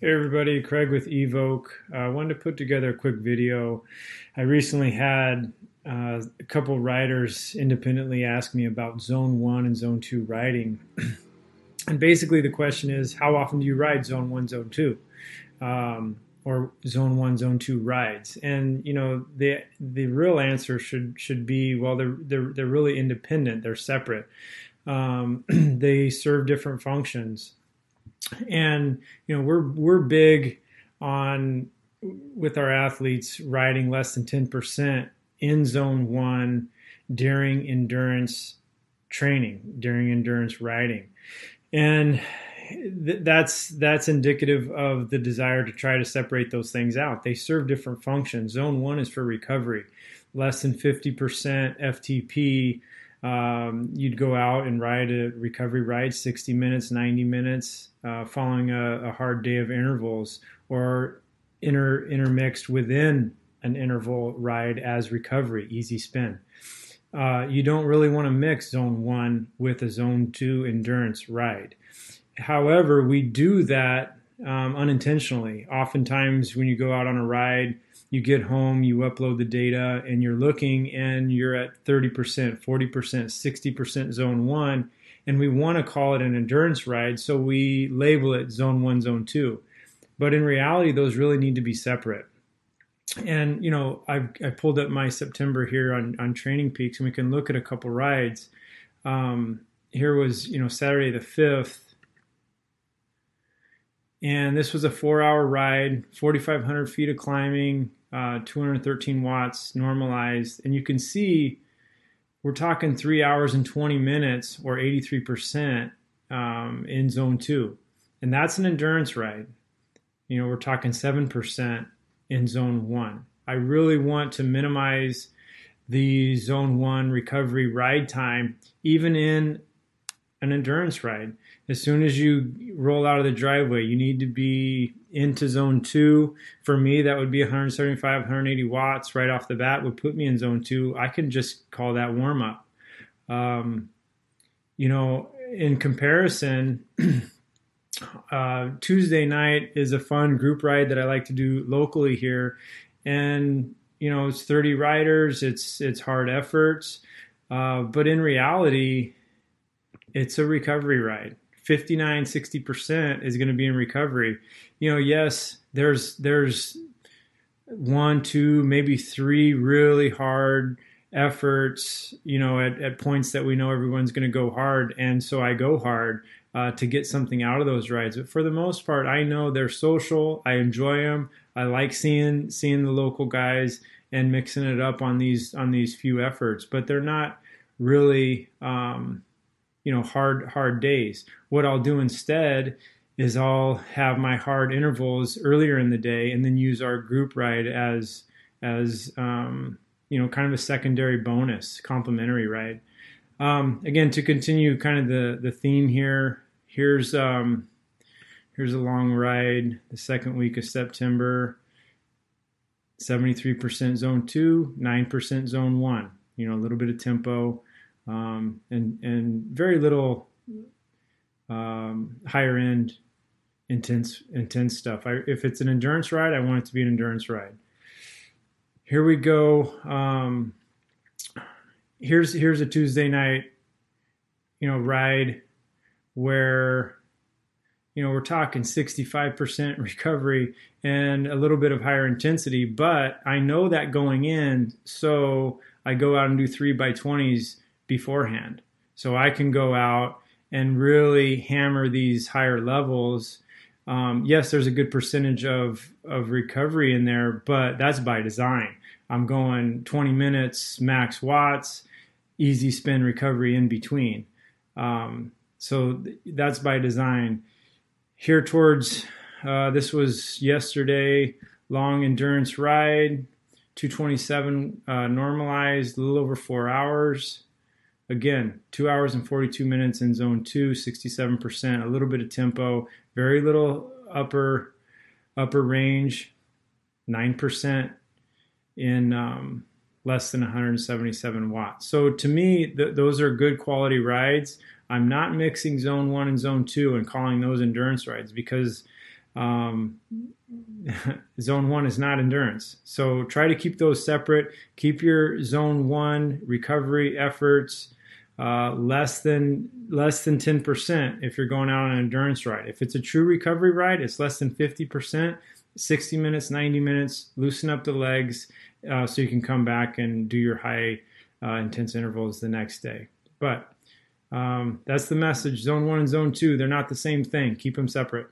Hey everybody, Craig with Evoke. Uh, I wanted to put together a quick video. I recently had uh, a couple riders independently ask me about Zone 1 and Zone 2 riding. and basically the question is, how often do you ride Zone 1, Zone 2? Um, or Zone 1, Zone 2 rides? And, you know, the the real answer should should be, well, they're, they're, they're really independent. They're separate. Um, they serve different functions and you know we're we're big on with our athletes riding less than 10% in zone 1 during endurance training during endurance riding. And th- that's that's indicative of the desire to try to separate those things out. They serve different functions. Zone 1 is for recovery. Less than 50% ftp um, you'd go out and ride a recovery ride 60 minutes 90 minutes uh, following a, a, hard day of intervals or inter, intermixed within an interval ride as recovery easy spin. Uh, you don't really want to mix zone one with a zone two endurance ride. However we do that um, unintentionally. Oftentimes when you go out on a ride you get home, you upload the data, and you're looking, and you're at 30%, 40%, 60% zone one. And we want to call it an endurance ride, so we label it zone one, zone two. But in reality, those really need to be separate. And, you know, I've, I pulled up my September here on, on Training Peaks, and we can look at a couple rides. Um, here was, you know, Saturday the 5th. And this was a four hour ride, 4,500 feet of climbing, uh, 213 watts normalized. And you can see we're talking three hours and 20 minutes or 83% um, in zone two. And that's an endurance ride. You know, we're talking 7% in zone one. I really want to minimize the zone one recovery ride time, even in an endurance ride. As soon as you roll out of the driveway, you need to be into zone two. For me, that would be 175, 180 watts right off the bat would put me in zone two. I can just call that warm up. Um, you know, in comparison, uh, Tuesday night is a fun group ride that I like to do locally here, and you know it's 30 riders. It's it's hard efforts, uh, but in reality, it's a recovery ride. 59 60% is going to be in recovery. You know yes there's there's one two maybe three really hard efforts you know at, at points that we know everyone's going to go hard and so i go hard uh, to get something out of those rides. But for the most part i know they're social i enjoy them i like seeing seeing the local guys and mixing it up on these on these few efforts. But they're not really um, you know hard hard days. What i'll do instead is i'll have my hard intervals earlier in the day and then use our group ride as as um, you know kind of a secondary bonus complimentary ride. Um, again to continue kind of the the theme here here's um, here's a long ride the second week of september 73% zone 2 9% zone 1 you know a little bit of tempo um, and and very little um, higher end intense intense stuff. I, if it's an endurance ride, I want it to be an endurance ride. Here we go. Um, here's here's a Tuesday night, you know, ride where you know we're talking 65% recovery and a little bit of higher intensity but i know that going in so i go out and do 3 by 20s beforehand. So I can go out and really hammer these higher levels. Um, yes, there's a good percentage of, of recovery in there, but that's by design. I'm going 20 minutes max watts, easy spin recovery in between. Um, so th- that's by design. Here towards uh, this was yesterday, long endurance ride, 227 uh, normalized, a little over four hours. Again, two hours and 42 minutes in zone two, 67%, a little bit of tempo, very little upper upper range, 9% in um, less than 177 watts. So to me, th- those are good quality rides. I'm not mixing zone one and zone two and calling those endurance rides because Um, zone one is not endurance. So try to keep those separate. Keep your zone one recovery efforts uh, less than less than 10% if you're going out on an endurance ride. If it's a true recovery ride, it's less than 50%. 60 minutes, 90 minutes, loosen up the legs uh, so you can come back and do your high uh, intense intervals the next day. But um, that's the message. Zone one and zone two, they're not the same thing. Keep them separate.